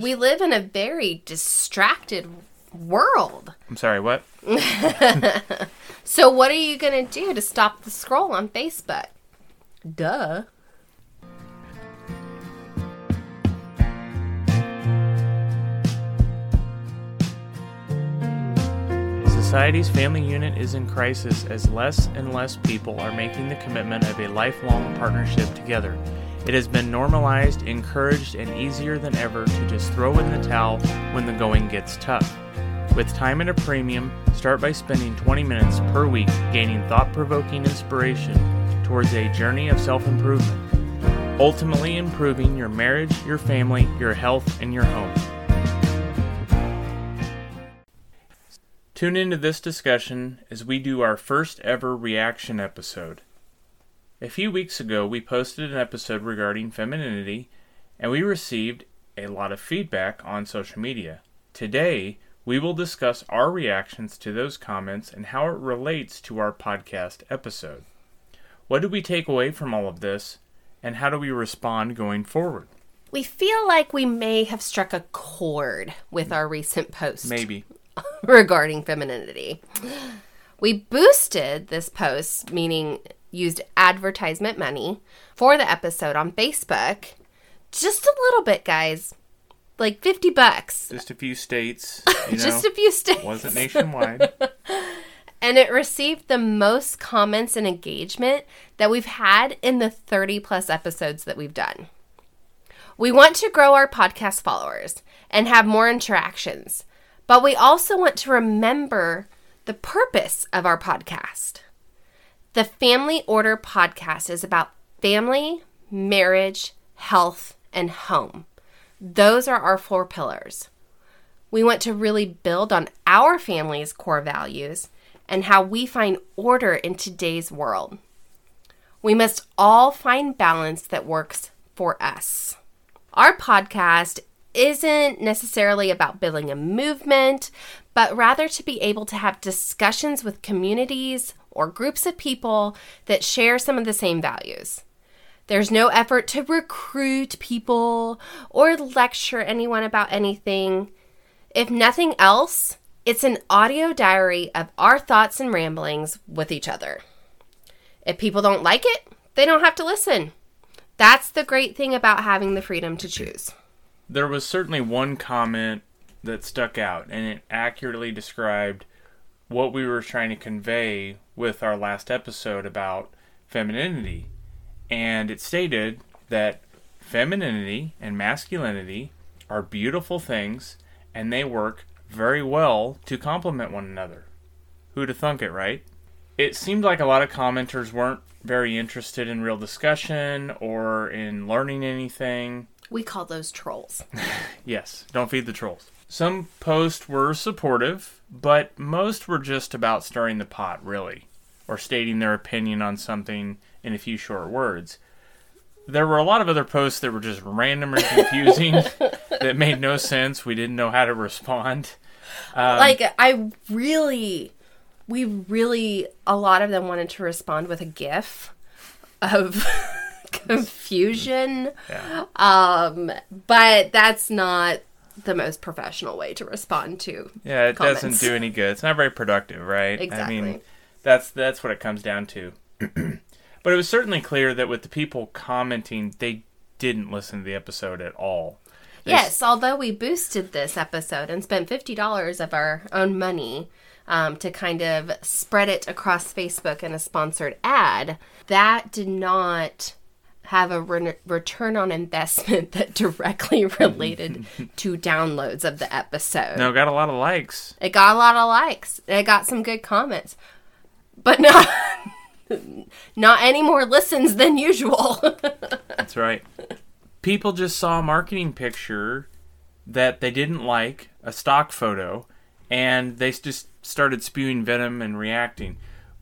We live in a very distracted world. I'm sorry, what? So, what are you going to do to stop the scroll on Facebook? Duh. Society's family unit is in crisis as less and less people are making the commitment of a lifelong partnership together. It has been normalized, encouraged, and easier than ever to just throw in the towel when the going gets tough. With time at a premium, start by spending 20 minutes per week gaining thought provoking inspiration towards a journey of self improvement, ultimately improving your marriage, your family, your health, and your home. Tune into this discussion as we do our first ever reaction episode. A few weeks ago, we posted an episode regarding femininity, and we received a lot of feedback on social media. Today, we will discuss our reactions to those comments and how it relates to our podcast episode. What did we take away from all of this, and how do we respond going forward? We feel like we may have struck a chord with our recent post Maybe. regarding femininity. We boosted this post, meaning used advertisement money for the episode on Facebook. Just a little bit, guys. Like 50 bucks. Just a few states. You know, Just a few states. wasn't nationwide. and it received the most comments and engagement that we've had in the 30 plus episodes that we've done. We want to grow our podcast followers and have more interactions, but we also want to remember the purpose of our podcast. The Family Order podcast is about family, marriage, health, and home. Those are our four pillars. We want to really build on our family's core values and how we find order in today's world. We must all find balance that works for us. Our podcast isn't necessarily about building a movement, but rather to be able to have discussions with communities or groups of people that share some of the same values. There's no effort to recruit people or lecture anyone about anything. If nothing else, it's an audio diary of our thoughts and ramblings with each other. If people don't like it, they don't have to listen. That's the great thing about having the freedom to choose. There was certainly one comment that stuck out, and it accurately described what we were trying to convey with our last episode about femininity. And it stated that femininity and masculinity are beautiful things and they work very well to complement one another. Who'd have thunk it, right? It seemed like a lot of commenters weren't very interested in real discussion or in learning anything. We call those trolls. Yes, don't feed the trolls. Some posts were supportive, but most were just about stirring the pot, really, or stating their opinion on something in a few short words. There were a lot of other posts that were just random and confusing that made no sense. We didn't know how to respond. Um, like, I really, we really, a lot of them wanted to respond with a GIF of confusion. Yeah. Um, but that's not the most professional way to respond to. Yeah, it comments. doesn't do any good. It's not very productive, right? I Exactly. mean, that's that's what it comes down to. but it was certainly clear that with the people commenting, they didn't listen to the episode at all. They s- Yes, although we boosted this episode and spent fifty dollars of our own money um, to kind of spread it across Facebook in a sponsored ad, that did not have a re- return on investment that directly related to downloads of the episode. No, got a lot of likes. It got a lot of likes. It got some good comments, but not not any more listens than usual. That's right. People just saw a marketing picture that they didn't like, a stock photo, and they just started spewing venom and reacting.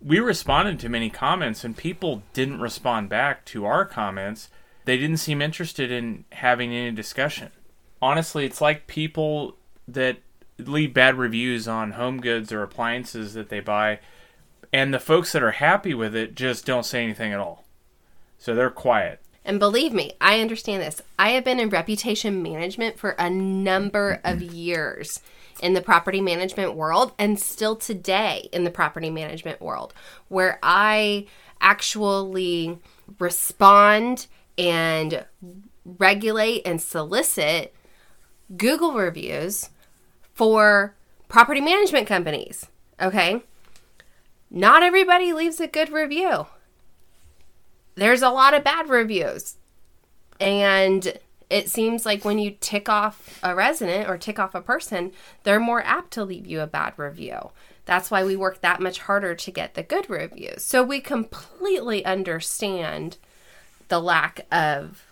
We responded to many comments, and people didn't respond back to our comments. They didn't seem interested in having any discussion. Honestly, it's like people that leave bad reviews on home goods or appliances that they buy, and the folks that are happy with it just don't say anything at all. So they're quiet. And believe me, I understand this. I have been in reputation management for a number of years in the property management world and still today in the property management world, where I actually respond and regulate and solicit Google reviews for property management companies. Okay. Not everybody leaves a good review. There's a lot of bad reviews. And it seems like when you tick off a resident or tick off a person, they're more apt to leave you a bad review. That's why we work that much harder to get the good reviews. So we completely understand the lack of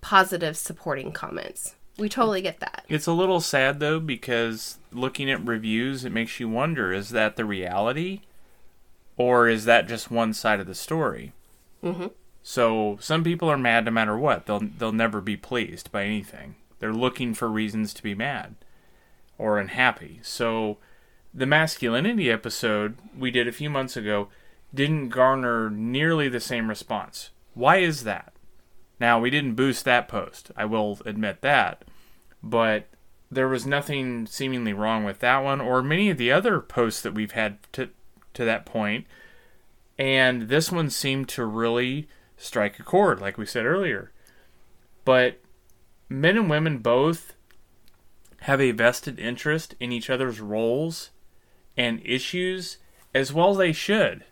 positive supporting comments. We totally get that. It's a little sad though because looking at reviews, it makes you wonder: is that the reality, or is that just one side of the story? Mm-hmm. So some people are mad no matter what. They'll they'll never be pleased by anything. They're looking for reasons to be mad or unhappy. So the masculinity episode we did a few months ago didn't garner nearly the same response. Why is that? Now, we didn't boost that post. I will admit that. But there was nothing seemingly wrong with that one or many of the other posts that we've had to to that point. And this one seemed to really strike a chord like we said earlier. But men and women both have a vested interest in each other's roles and issues as well as they should.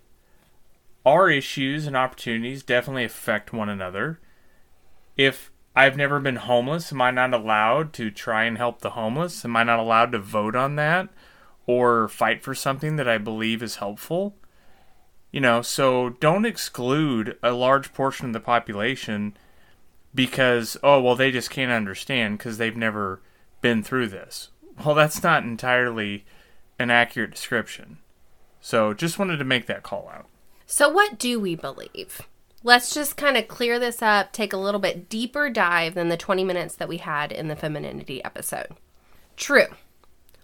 Our issues and opportunities definitely affect one another. If I've never been homeless, am I not allowed to try and help the homeless? Am I not allowed to vote on that or fight for something that I believe is helpful? You know, so don't exclude a large portion of the population because, oh, well, they just can't understand because they've never been through this. Well, that's not entirely an accurate description. So just wanted to make that call out. So, what do we believe? Let's just kind of clear this up, take a little bit deeper dive than the 20 minutes that we had in the femininity episode. True,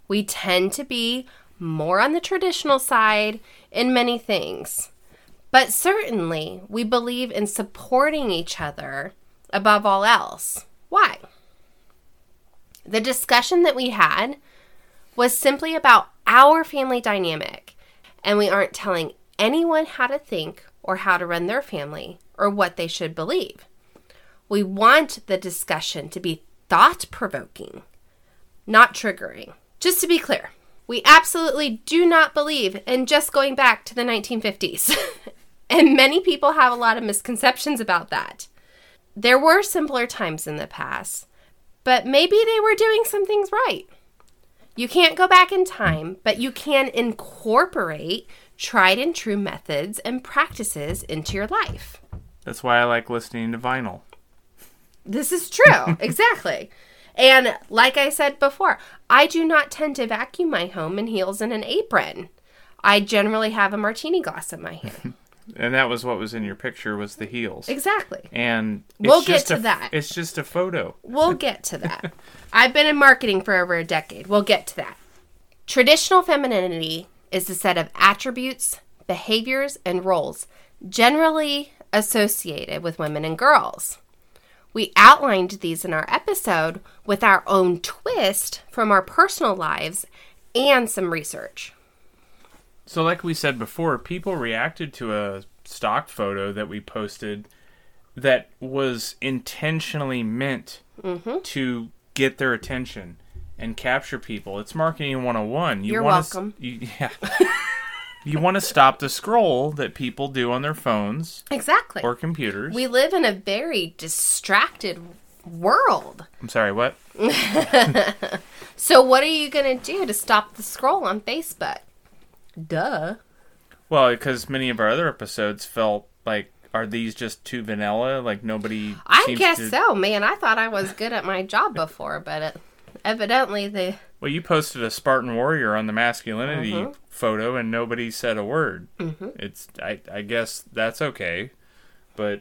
we tend to be more on the traditional side in many things, but certainly we believe in supporting each other above all else. Why? The discussion that we had was simply about our family dynamic, and we aren't telling anyone how to think or how to run their family or what they should believe. We want the discussion to be thought provoking, not triggering. Just to be clear, we absolutely do not believe in just going back to the 1950s. and many people have a lot of misconceptions about that. There were simpler times in the past, but maybe they were doing some things right. You can't go back in time, but you can incorporate tried and true methods and practices into your life. That's why I like listening to vinyl. This is true, exactly. And like I said before, I do not tend to vacuum my home in heels and an apron. I generally have a martini glass in my hand. and that was what was in your picture was the heels. Exactly. And we'll get to a, that. It's just a photo. We'll get to that. I've been in marketing for over a decade. We'll get to that. Traditional femininity is a set of attributes, behaviors, and roles generally associated with women and girls. We outlined these in our episode with our own twist from our personal lives and some research. So, like we said before, people reacted to a stock photo that we posted that was intentionally meant Mm-hmm. to get their attention and capture people. It's marketing 101. You You're welcome. You, yeah. You want to stop the scroll that people do on their phones Exactly. or computers. we live in a very distracted world. I'm sorry, what? So, what are you going to do to stop the scroll on Facebook? Duh. Well, because many of our other episodes felt like, are these just too vanilla? Like nobody. I guess to- so, man. I thought I was good at my job before, but it, evidently the Well, you posted a Spartan warrior on the masculinity Mm-hmm. photo, and nobody said a word. It's I I guess that's okay, but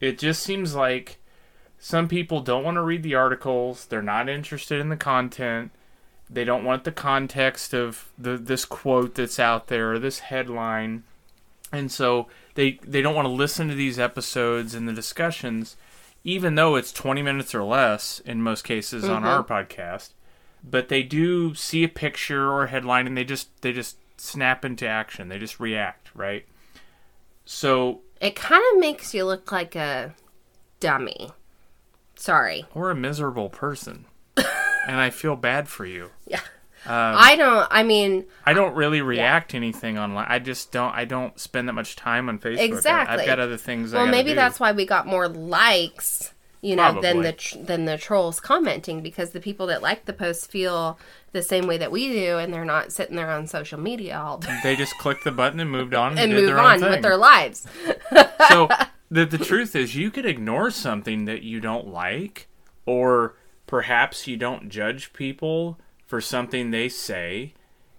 it just seems like some people don't want to read the articles. They're not interested in the content. They don't want the context of the this quote that's out there or this headline, And so they they don't want to listen to these episodes and the discussions even though it's 20 minutes or less in most cases on mm-hmm. our podcast. But they do see a picture or a headline and they just they just snap into action. They just react, right? So It kind of makes you look like a dummy. Sorry. or a miserable person. and I feel bad for you. Yeah. Um, I don't, I mean, I don't really react to anything online. I just don't. I don't spend that much time on Facebook. Exactly. I've got other things. I well, maybe do. that's why we got more likes, you know, than the tr- than the trolls commenting because the people that like the post feel the same way that we do, and they're not sitting there on social media all day they just clicked the button and moved on and, and move on with their lives. so the the truth is, you could ignore something that you don't like, or perhaps you don't judge people for something they say.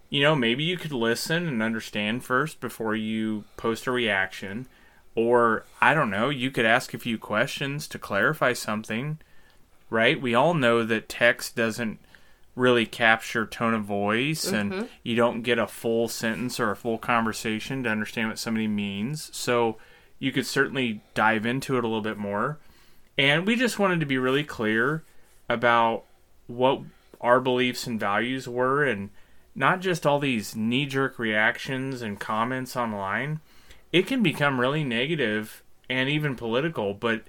You know, maybe you could listen and understand first before you post a reaction. Or, I don't know, you could ask a few questions to clarify something, right? We all know that text doesn't really capture tone of voice and mm-hmm. you don't get a full sentence or a full conversation to understand what somebody means. So, you could certainly dive into it a little bit more. And we just wanted to be really clear about what our beliefs and values were and not just all these knee jerk reactions and comments online. It can become really negative and even political, but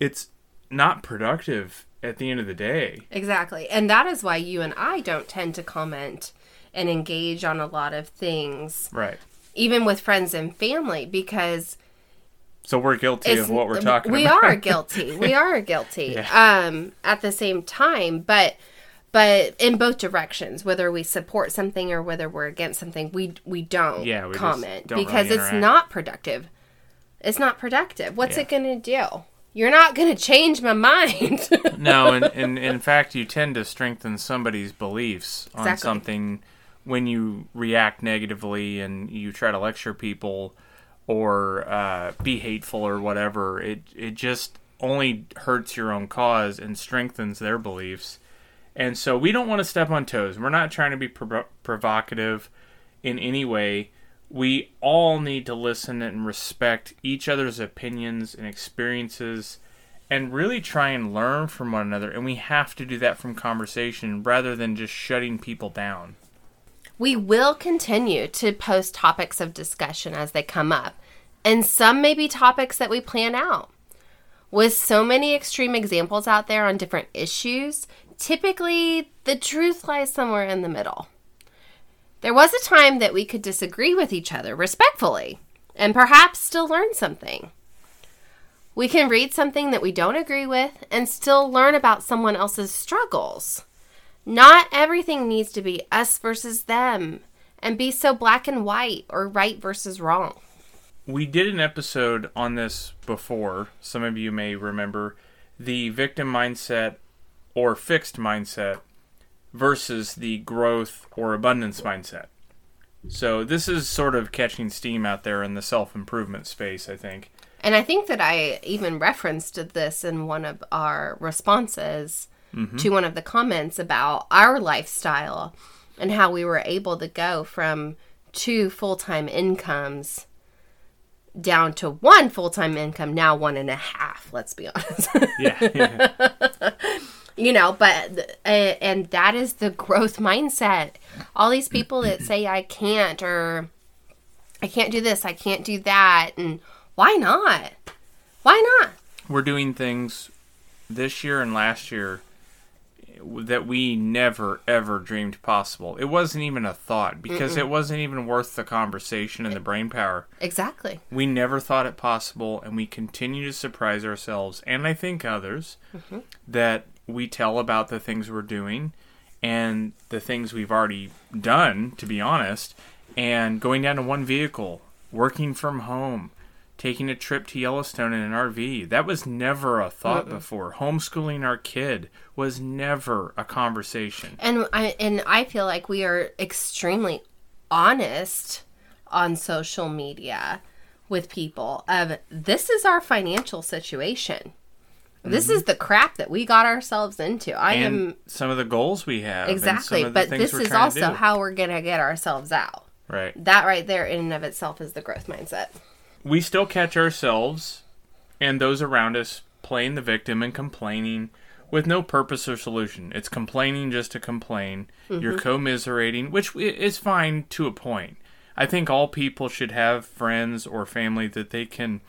it's not productive at the end of the day. Exactly. And that is why you and I don't tend to comment and engage on a lot of things, Right. even with friends and family, because So we're guilty of what we're talking we about. are guilty. We are guilty. Yeah. Um, at the same time, but but in both directions, whether we support something or whether we're against something, we we don't Yeah, we comment don't because really it's not productive. It's not productive. What's Yeah. it going to do? You're not going to change my mind. no, and, and in fact, you tend to strengthen somebody's beliefs on Exactly. something when you react negatively and you try to lecture people or uh, be hateful or whatever. It it just only hurts your own cause and strengthens their beliefs. And so we don't want to step on toes. We're not trying to be provo- provocative in any way. We all need to listen and respect each other's opinions and experiences and really try and learn from one another. And we have to do that from conversation rather than just shutting people down. We will continue to post topics of discussion as they come up, and some may be topics that we plan out. With so many extreme examples out there on different issues, typically the truth lies somewhere in the middle. There was a time that we could disagree with each other respectfully and perhaps still learn something. We can read something that we don't agree with and still learn about someone else's struggles. Not everything needs to be us versus them and be so black and white or right versus wrong. We did an episode on this before. Some of you may remember the victim mindset or fixed mindset versus the growth or abundance mindset. So, this is sort of catching steam out there in the self improvement space, I think. And I think that I even referenced this in one of our responses mm-hmm. to one of the comments about our lifestyle and how we were able to go from two full time incomes down to one full time income, now one and a half, let's be honest. Yeah. yeah. you know but uh, and that is the growth mindset. All these people that say i can't or i can't do this i can't do that and why not? Why not? We're doing things this year and last year that we never ever dreamed possible. It wasn't even a thought because it wasn't even worth the conversation and the brain power. exactly. We never thought it possible, and we continue to surprise ourselves and I think others that we tell about the things we're doing and the things we've already done, to be honest, and going down to one vehicle, working from home, taking a trip to Yellowstone in an RV. That was never a thought before. Homeschooling our kid was never a conversation. and i and i feel like we are extremely honest on social media with people of this is our financial situation this is the crap that we got ourselves into i am some of the goals we have. and some Exactly, of but this is also how we're going to get ourselves out. Right. That right there, in and of itself, is the growth mindset. We still catch ourselves and those around us playing the victim and complaining with no purpose or solution. It's complaining just to complain. You're mm-hmm. commiserating, which is fine to a point. I think all people should have friends or family that they can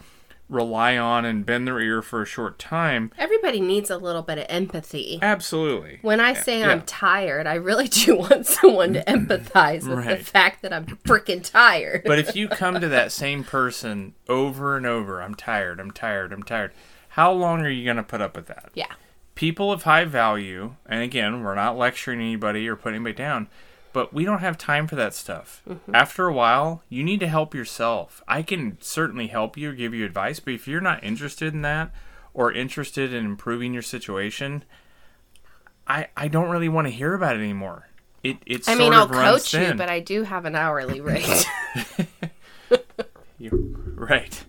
rely on and bend their ear for a short time. Everybody needs a little bit of empathy. Absolutely. When I say Yeah. I'm tired, I really do want someone to empathize with the fact that I'm freaking tired. But if you come to that same person over and over, I'm tired, I'm tired, I'm tired, how long are you going to put up with that? yeah. People of high value, and again, we're not lecturing anybody or putting anybody down, but we don't have time for that stuff. Mm-hmm. After a while, you need to help yourself. I can certainly help you, give you advice, but if you're not interested in that or interested in improving your situation, I I don't really want to hear about it anymore. It it's I mean, I'll coach you, thin. but I do have an hourly rate. you're right.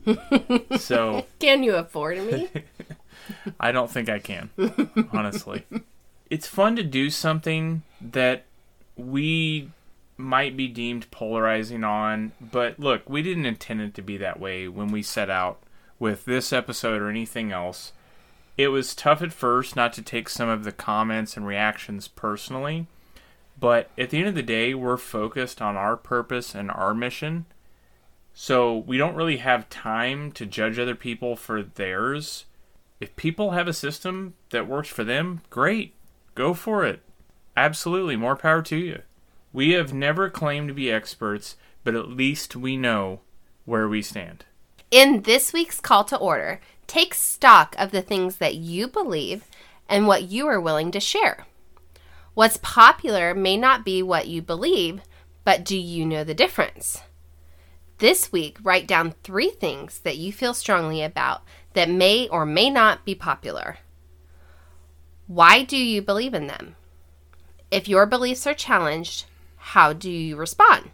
so Can you afford me? I don't think I can, honestly. It's fun to do something that we might be deemed polarizing on, but look, we didn't intend it to be that way when we set out with this episode or anything else. It was tough at first not to take some of the comments and reactions personally, but at the end of the day, we're focused on our purpose and our mission. So we don't really have time to judge other people for theirs if people have a system that works for them, great. Go for it. Absolutely, more power to you. We have never claimed to be experts, but at least we know where we stand. In this week's call to order, take stock of the things that you believe and what you are willing to share. What's popular may not be what you believe, but do you know the difference? This week, write down three things that you feel strongly about that may or may not be popular. Why do you believe in them? If your beliefs are challenged, how do you respond?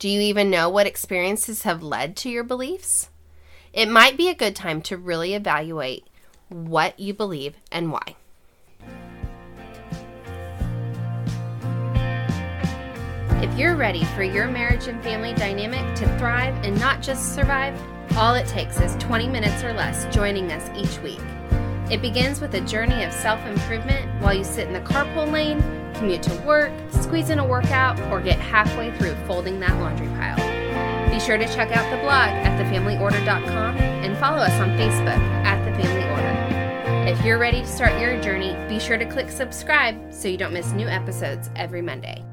Do you even know what experiences have led to your beliefs? It might be a good time to really evaluate what you believe and why. If you're ready for your marriage and family dynamic to thrive and not just survive, all it takes is 20 minutes or less joining us each week. It begins with a journey of self improvement while you sit in the carpool lane, commute to work, squeeze in a workout, or get halfway through folding that laundry pile. Be sure to check out the blog at thefamilyorder.com and follow us on Facebook at The Family Order. If you're ready to start your journey, be sure to click subscribe so you don't miss new episodes every Monday.